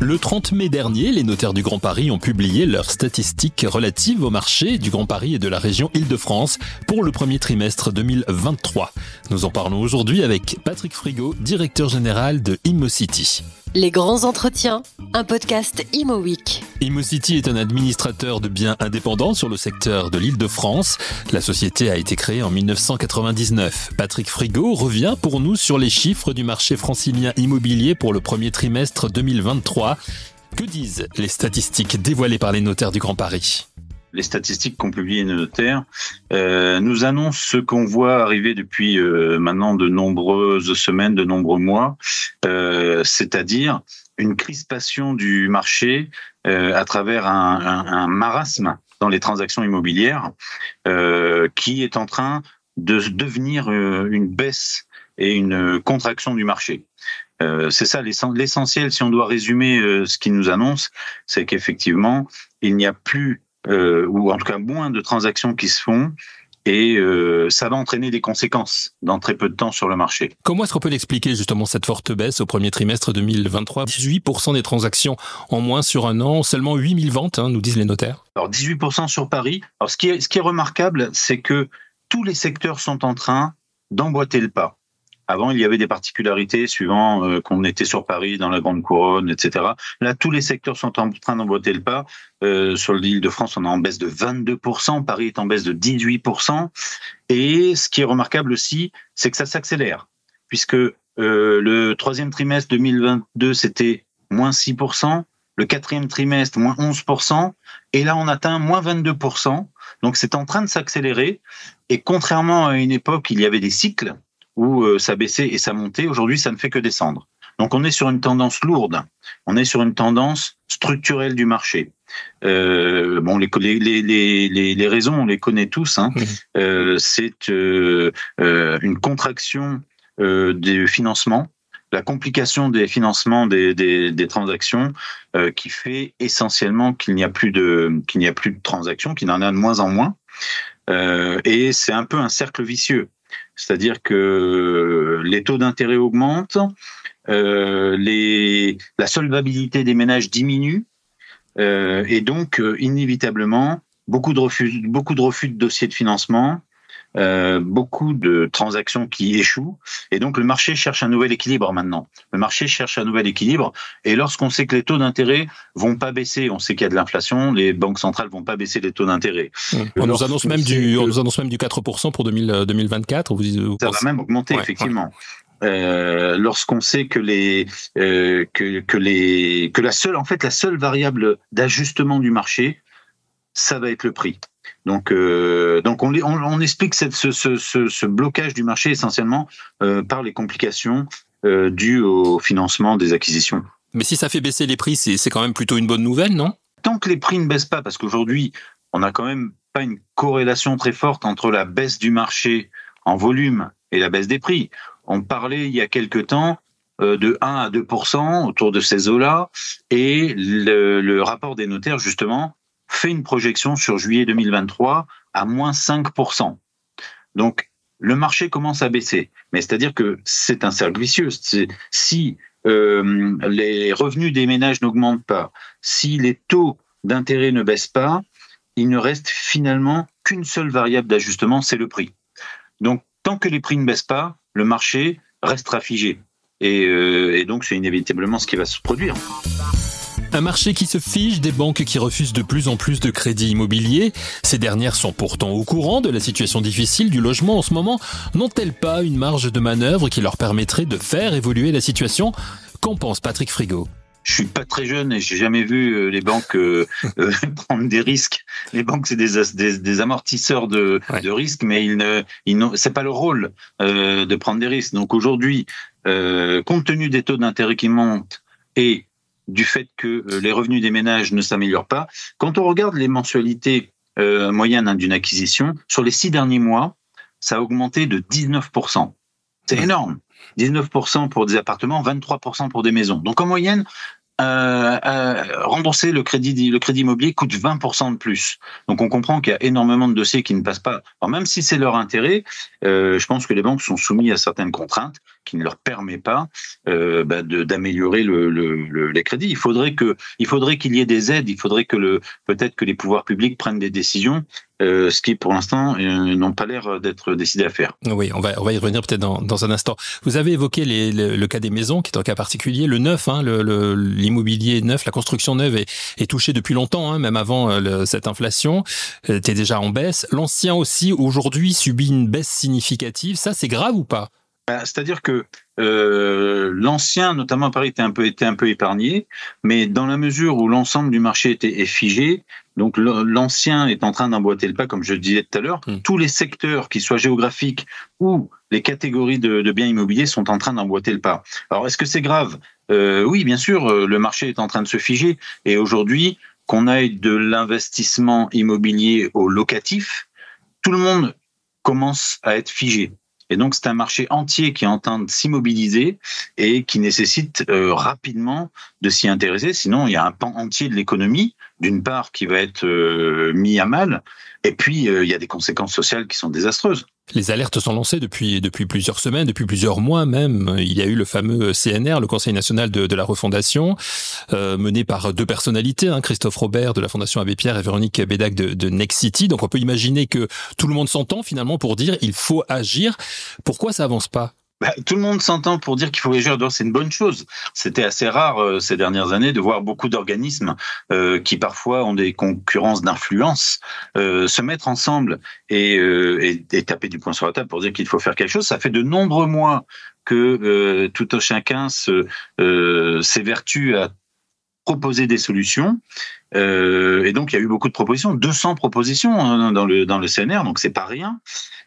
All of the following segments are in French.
Le 30 mai dernier, les notaires du Grand Paris ont publié leurs statistiques relatives au marché du Grand Paris et de la région Île-de-France pour le premier trimestre 2023. Nous en parlons aujourd'hui avec Patrick Frigo, directeur général de ImmoCity. Les grands entretiens, un podcast ImoWeek. ImmoCity est un administrateur de biens indépendants sur le secteur de l'Île-de-France. La société a été créée en 1999. Patrick Frigo revient pour nous sur les chiffres du marché francilien immobilier pour le premier trimestre 2023. Que disent les statistiques dévoilées par les notaires du Grand Paris? Les statistiques qu'ont publiées les notaires euh, nous annoncent ce qu'on voit arriver depuis euh, maintenant de nombreuses semaines, de nombreux mois, euh, c'est-à-dire une crispation du marché euh, à travers un, marasme dans les transactions immobilières qui est en train de devenir une baisse et une contraction du marché. C'est ça l'essentiel. Si on doit résumer ce qui nous annonce, c'est qu'effectivement, il n'y a plus euh, ou en tout cas moins de transactions qui se font. Et euh, ça va entraîner des conséquences dans très peu de temps sur le marché. Comment est-ce qu'on peut l'expliquer justement cette forte baisse au premier trimestre 2023 18% des transactions en moins sur un an, seulement 8000 ventes, hein, nous disent les notaires. Alors 18% sur Paris. Alors ce qui est, ce qui est remarquable, c'est que tous les secteurs sont en train d'emboîter le pas. Avant, il y avait des particularités suivant euh, qu'on était sur Paris, dans la Grande Couronne, etc. Là, tous les secteurs sont en train d'emboîter le pas. Euh, sur l'île de France, on est en baisse de 22%. Paris est en baisse de 18%. Et ce qui est remarquable aussi, c'est que ça s'accélère, puisque euh, le troisième trimestre 2022, c'était moins 6%. Le quatrième trimestre, moins 11%. Et là, on atteint moins 22%. Donc, c'est en train de s'accélérer. Et contrairement à une époque, il y avait des cycles où euh, ça baissait et ça montait. Aujourd'hui, ça ne fait que descendre. Donc on est sur une tendance lourde, on est sur une tendance structurelle du marché. Euh, bon, les, les, les, les, raisons, on les connaît tous. Hein. Euh, c'est euh, une contraction des financements, la complication des financements des, des, des transactions qui fait essentiellement qu'il n'y a plus de qu'il n'y a plus de transactions, qu'il en a de moins en moins. et c'est un peu un cercle vicieux. C'est-à-dire que les taux d'intérêt augmentent, euh, la solvabilité des ménages diminue, euh, et donc euh, inévitablement beaucoup de refus de dossiers de financement, euh, beaucoup de transactions qui échouent. Et donc le marché cherche un nouvel équilibre maintenant. Le marché cherche un nouvel équilibre. Et lorsqu'on sait que les taux d'intérêt vont pas baisser, on sait qu'il y a de l'inflation, les banques centrales vont pas baisser les taux d'intérêt. On nous annonce même du, on nous annonce même du 4% pour 2000, 2024. Vous, vous ça va même augmenter ouais, effectivement. Ouais. Euh, lorsqu'on sait que les euh, que, que les que la seule en fait la seule variable d'ajustement du marché ça va être le prix donc, euh, donc on, on, on explique cette, ce, ce, ce, blocage du marché essentiellement euh, par les complications euh, dues au financement des acquisitions. Mais si ça fait baisser les prix, c'est quand même plutôt une bonne nouvelle, non? Tant que les prix ne baissent pas, parce qu'aujourd'hui, on n'a quand même pas une corrélation très forte entre la baisse du marché en volume et la baisse des prix. On parlait il y a quelque temps de 1 à 2% autour de ces eaux-là, et le, le rapport des notaires, justement, fait une projection sur juillet 2023 à moins 5%. Donc, le marché commence à baisser. Mais c'est-à-dire que c'est un cercle vicieux. Si euh, les revenus des ménages n'augmentent pas, si les taux d'intérêt ne baissent pas, il ne reste finalement qu'une seule variable d'ajustement, c'est le prix. Donc, tant que les prix ne baissent pas, le marché restera figé. Et, euh, et donc, c'est inévitablement ce qui va se produire. Un marché qui se fige, des banques qui refusent de plus en plus de crédits immobiliers. Ces dernières sont pourtant au courant de la situation difficile du logement en ce moment. N'ont-elles pas une marge de manœuvre qui leur permettrait de faire évoluer la situation? Qu'en pense Patrick Frigo je suis pas très jeune et j'ai jamais vu les banques euh, euh, prendre des risques. Les banques c'est des, des, des, amortisseurs de, ouais. de risques, mais ils ne, ils c'est pas leur rôle euh, de prendre des risques. Donc aujourd'hui, euh, compte tenu des taux d'intérêt qui montent et du fait que euh, les revenus des ménages ne s'améliorent pas. Quand on regarde les mensualités euh, moyennes hein, d'une acquisition, sur les six derniers mois, ça a augmenté de 19%. C'est énorme. 19% pour des appartements, 23% pour des maisons. Donc en moyenne, euh, rembourser le crédit, immobilier coûte 20% de plus. Donc on comprend qu'il y a énormément de dossiers qui ne passent pas. Même si c'est leur intérêt, je pense que les banques sont soumises à certaines contraintes qui ne leur permet pas euh, bah, d'améliorer le, le, les crédits. Il faudrait qu'il y ait des aides. Il faudrait que le, peut-être que les pouvoirs publics prennent des décisions, euh, ce qui pour l'instant euh, n'ont pas l'air d'être décidés à faire. Oui, on va, y revenir peut-être dans, un instant. Vous avez évoqué le, cas des maisons, qui est un cas particulier. Le neuf, hein, l'immobilier neuf, la construction neuve est, touchée depuis longtemps, hein, même avant euh, cette inflation, était déjà en baisse. L'ancien aussi aujourd'hui subit une baisse significative. Ça, c'est grave ou pas? C'est-à-dire que euh, l'ancien, notamment à Paris, était un peu, était un peu épargné, mais dans la mesure où l'ensemble du marché était est figé, donc l'ancien est en train d'emboîter le pas, comme je le disais tout à l'heure. Hmm. Tous les secteurs, qu'ils soient géographiques ou les catégories de, de biens immobiliers, sont en train d'emboîter le pas. Alors, est-ce que c'est grave? Euh, Oui, bien sûr, euh, le marché est en train de se figer, et aujourd'hui, qu'on aille de l'investissement immobilier au locatif, tout le monde commence à être figé. Et donc, c'est un marché entier qui est en train de s'immobiliser et qui nécessite euh, rapidement de s'y intéresser. Sinon, il y a un pan entier de l'économie, d'une part, qui va être euh, mis à mal, et puis euh, il y a des conséquences sociales qui sont désastreuses. Les alertes sont lancées depuis, depuis plusieurs semaines, depuis plusieurs mois même. Il y a eu le fameux CNR, le Conseil national de, de la refondation, euh, mené par deux personnalités, hein, Christophe Robert de la Fondation Abbé Pierre et Véronique Bédac de, de Next City. Donc on peut imaginer que tout le monde s'entend finalement pour dire il faut agir. Pourquoi ça avance pas? Bah, tout le monde s'entend pour dire qu'il faut agir. C'est une bonne chose. C'était assez rare euh, ces dernières années de voir beaucoup d'organismes euh, qui parfois ont des concurrences d'influence euh, se mettre ensemble et, et, taper du poing sur la table pour dire qu'il faut faire quelque chose. Ça fait de nombreux mois que tout un chacun s'évertue à proposer des solutions. Euh, et donc il y a eu beaucoup de propositions, 200 propositions hein, dans le dans le CNR, donc c'est pas rien.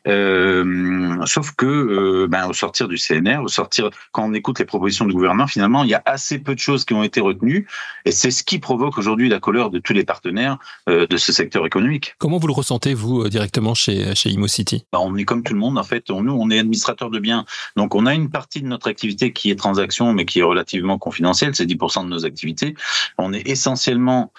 Euh, sauf que euh, ben, au sortir du CNR, au sortir quand on écoute les propositions du gouvernement, finalement il y a assez peu de choses qui ont été retenues, et c'est ce qui provoque aujourd'hui la colère de tous les partenaires euh, de ce secteur économique. Comment vous le ressentez vous euh, directement chez chez ImoCity ben, On est comme tout le monde en fait. nous on est administrateur de biens, donc on a une partie de notre activité qui est transaction, mais qui est relativement confidentielle, c'est 10% de nos activités. On est essentiellement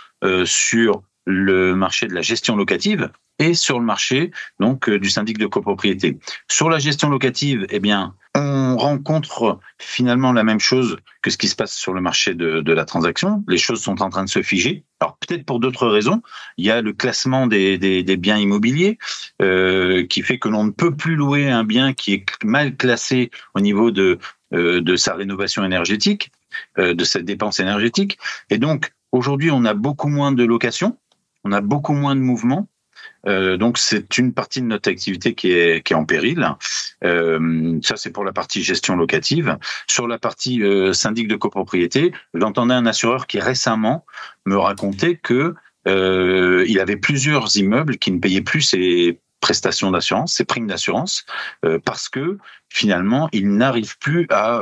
sur le marché de la gestion locative et sur le marché donc euh, du syndic de copropriété. Sur la gestion locative, eh bien, on rencontre finalement la même chose que ce qui se passe sur le marché de, de la transaction. Les choses sont en train de se figer. Alors peut-être pour d'autres raisons. Il y a le classement des, des, biens immobiliers euh, qui fait que l'on ne peut plus louer un bien qui est mal classé au niveau de, euh, de sa rénovation énergétique, euh, de cette dépense énergétique. Et donc Aujourd'hui, on a beaucoup moins de locations, on a beaucoup moins de mouvements. Euh, donc c'est une partie de notre activité qui est, en péril. Euh, ça c'est pour la partie gestion locative. Sur la partie euh, syndic de copropriété, j'entendais un assureur qui récemment me racontait que il avait plusieurs immeubles qui ne payaient plus ses prestations d'assurance, ses primes d'assurance, parce que finalement il n'arrive plus à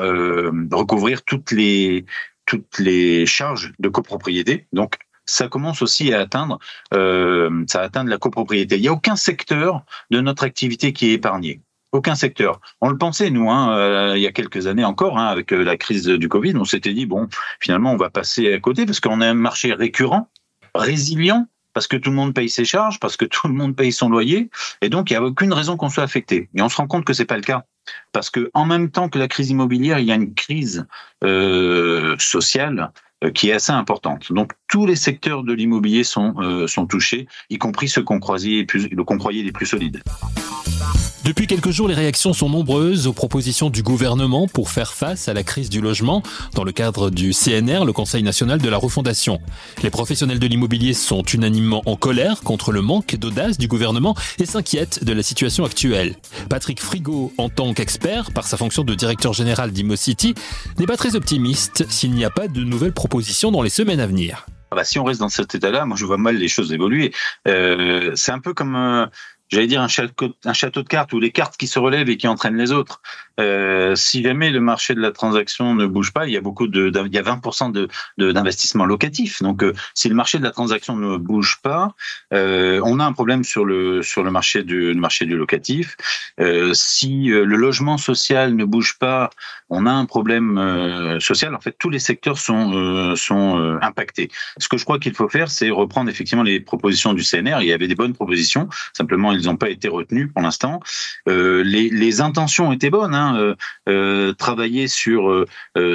recouvrir toutes les toutes les charges de copropriété. Donc, ça commence aussi à atteindre, euh, la copropriété. Il n'y a aucun secteur de notre activité qui est épargné. Aucun secteur. On le pensait, nous, hein, euh, il y a quelques années encore, hein, avec euh, la crise du Covid, on s'était dit, bon, finalement, on va passer à côté parce qu'on a un marché récurrent, résilient, parce que tout le monde paye ses charges, parce que tout le monde paye son loyer, et donc il n'y a aucune raison qu'on soit affecté. Et on se rend compte que c'est pas le cas parce que en même temps que la crise immobilière, il y a une crise euh, sociale euh, qui est assez importante. Donc tous les secteurs de l'immobilier sont euh, touchés, y compris ceux qu'on croyait les plus solides. Depuis quelques jours, les réactions sont nombreuses aux propositions du gouvernement pour faire face à la crise du logement dans le cadre du CNR, le Conseil national de la refondation. Les professionnels de l'immobilier sont unanimement en colère contre le manque d'audace du gouvernement et s'inquiètent de la situation actuelle. Patrick Frigo, en tant qu'expert par sa fonction de directeur général d'ImoCity, n'est pas très optimiste s'il n'y a pas de nouvelles propositions dans les semaines à venir. Ah bah, si on reste dans cet état-là, moi je vois mal les choses évoluer. Euh, c'est un peu comme euh, j'allais dire un château, de cartes ou les cartes qui se relèvent et qui entraînent les autres. Euh, si jamais le marché de la transaction ne bouge pas, il y a beaucoup de, il y a 20% de, d'investissement locatif. Donc, euh, si le marché de la transaction ne bouge pas, euh, on a un problème sur le sur le marché du marché du locatif. Si le logement social ne bouge pas, on a un problème social. En fait, tous les secteurs sont sont impactés. Ce que je crois qu'il faut faire, c'est reprendre effectivement les propositions du CNR. Il y avait des bonnes propositions. Simplement, ils n'ont pas été retenus pour l'instant. les, les intentions étaient bonnes. Hein hein, travailler sur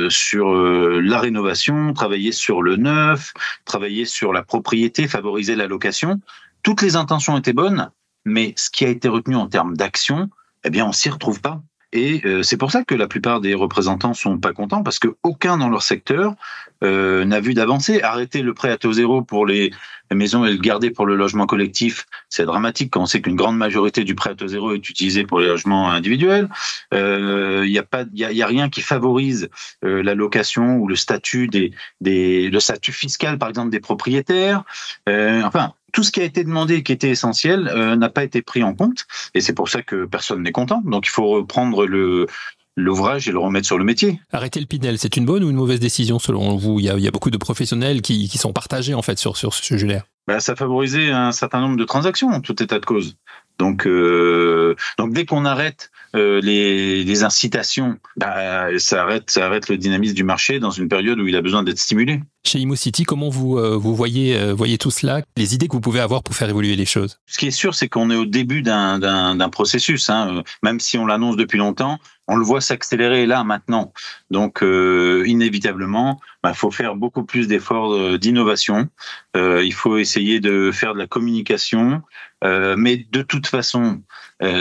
sur la rénovation, travailler sur le neuf, travailler sur la propriété, favoriser la location. Toutes les intentions étaient bonnes, mais ce qui a été retenu en termes d'action, eh bien, on s'y retrouve pas. Et euh, c'est pour ça que la plupart des représentants sont pas contents parce que aucun dans leur secteur euh, n'a vu d'avancée. Arrêter le prêt à taux zéro pour les maisons et le pour le logement collectif, c'est dramatique quand on sait qu'une grande majorité du prêt à taux zéro est utilisé pour les logements individuels. Il euh, n'y a pas, il y a, rien qui favorise euh, la location ou le statut des, des, le statut fiscal par exemple des propriétaires. Euh, enfin, tout ce qui a été demandé, qui était essentiel, euh, n'a pas été pris en compte. Et c'est pour ça que personne n'est content. Donc il faut reprendre le, l'ouvrage et le remettre sur le métier. Arrêter le Pinel, c'est une bonne ou une mauvaise décision selon vous? Il y, a, il y a, beaucoup de professionnels qui, qui, sont partagés en fait sur, sur ce sujet-là. Ben, ça favorisait un certain nombre de transactions en tout état de cause. Donc, euh, donc dès qu'on arrête euh, les, les, incitations, bah, ça arrête, ça arrête le dynamisme du marché dans une période où il a besoin d'être stimulé. Chez ImoCity, comment vous, euh, vous voyez, euh, voyez tout cela, les idées que vous pouvez avoir pour faire évoluer les choses? Ce qui est sûr, c'est qu'on est au début d'un processus. Hein. Même si on l'annonce depuis longtemps, on le voit s'accélérer là maintenant. Donc, euh, inévitablement, il bah, faut faire beaucoup plus d'efforts d'innovation. il faut essayer de faire de la communication. mais de toute façon,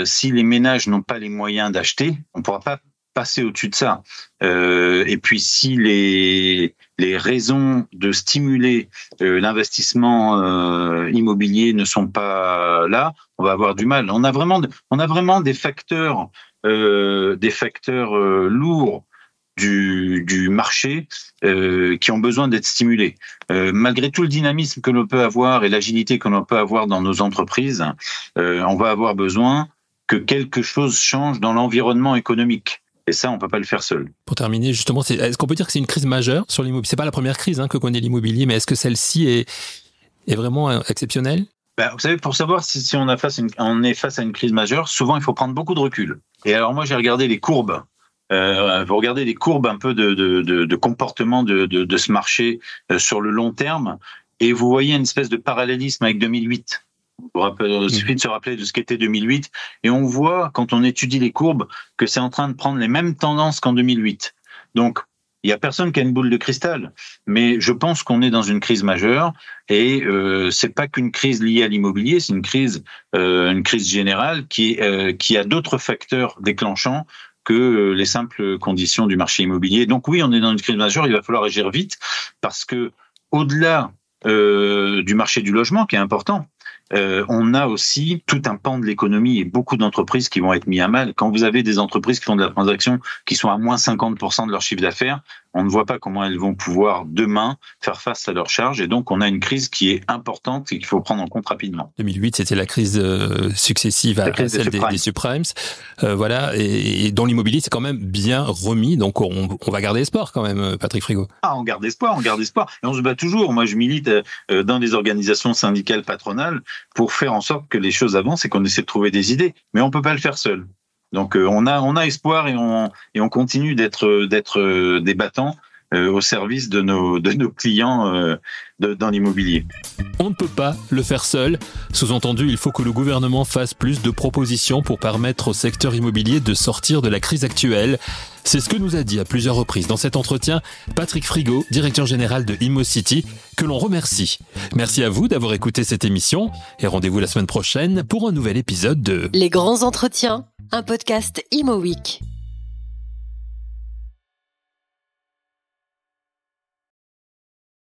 si les ménages n'ont pas les moyens d'acheter, on ne pourra pas passer au-dessus de ça. Euh, et puis si les les raisons de stimuler euh, l'investissement euh, immobilier ne sont pas là, on va avoir du mal. On a vraiment on a vraiment des facteurs des facteurs lourds du, du marché qui ont besoin d'être stimulés. malgré tout le dynamisme que l'on peut avoir et l'agilité que l'on peut avoir dans nos entreprises, on va avoir besoin que quelque chose change dans l'environnement économique. Et ça, on peut pas le faire seul. Pour terminer, justement, est-ce qu'on peut dire que c'est une crise majeure sur l'immobilier? C'est pas la première crise hein, que connaît l'immobilier, mais est-ce que celle-ci est, est vraiment euh, exceptionnelle? Ben, vous savez, pour savoir si, si on, a face une, on est face à une crise majeure, souvent il faut prendre beaucoup de recul. Et alors moi, j'ai regardé les courbes. Euh, vous regardez les courbes un peu de, de, de, de comportement de, de, ce marché euh, sur le long terme, et vous voyez une espèce de parallélisme avec 2008. Il suffit de se rappeler de ce qu'était 2008. Et on voit, quand on étudie les courbes, que c'est en train de prendre les mêmes tendances qu'en 2008. Donc, il y a personne qui a une boule de cristal, mais je pense qu'on est dans une crise majeure et euh, c'est pas qu'une crise liée à l'immobilier, c'est une crise, euh, une crise générale qui euh, qui a d'autres facteurs déclenchants que euh, les simples conditions du marché immobilier. Donc oui, on est dans une crise majeure. Il va falloir agir vite parce que au-delà euh, du marché du logement qui est important, euh, on a aussi tout un pan de l'économie et beaucoup d'entreprises qui vont être mis à mal. Quand vous avez des entreprises qui font de la transaction qui sont à moins 50% de leur chiffre d'affaires, on ne voit pas comment elles vont pouvoir demain faire face à leurs charges. Et donc, on a une crise qui est importante et qu'il faut prendre en compte rapidement. 2008, c'était la crise euh, successive à, celle des, subprimes. Euh, voilà. Et, dans l'immobilier, c'est quand même bien remis. Donc, on, va garder espoir quand même, Patrick Frigo. Ah, on garde espoir, on garde espoir. Et on se bat toujours. Moi, je milite dans des organisations syndicales patronales pour faire en sorte que les choses avancent et qu'on essaie de trouver des idées. Mais on peut pas le faire seul. Donc euh, on a on a espoir et on et on continue d'être d'être euh, des battants au service de nos de nos clients dans l'immobilier. On ne peut pas le faire seul. Sous-entendu, il faut que le gouvernement fasse plus de propositions pour permettre au secteur immobilier de sortir de la crise actuelle. C'est ce que nous a dit à plusieurs reprises dans cet entretien Patrick Frigo, directeur général de ImmoCity, que l'on remercie. Merci à vous d'avoir écouté cette émission et rendez-vous la semaine prochaine pour un nouvel épisode de Les grands entretiens, un podcast Imo Week.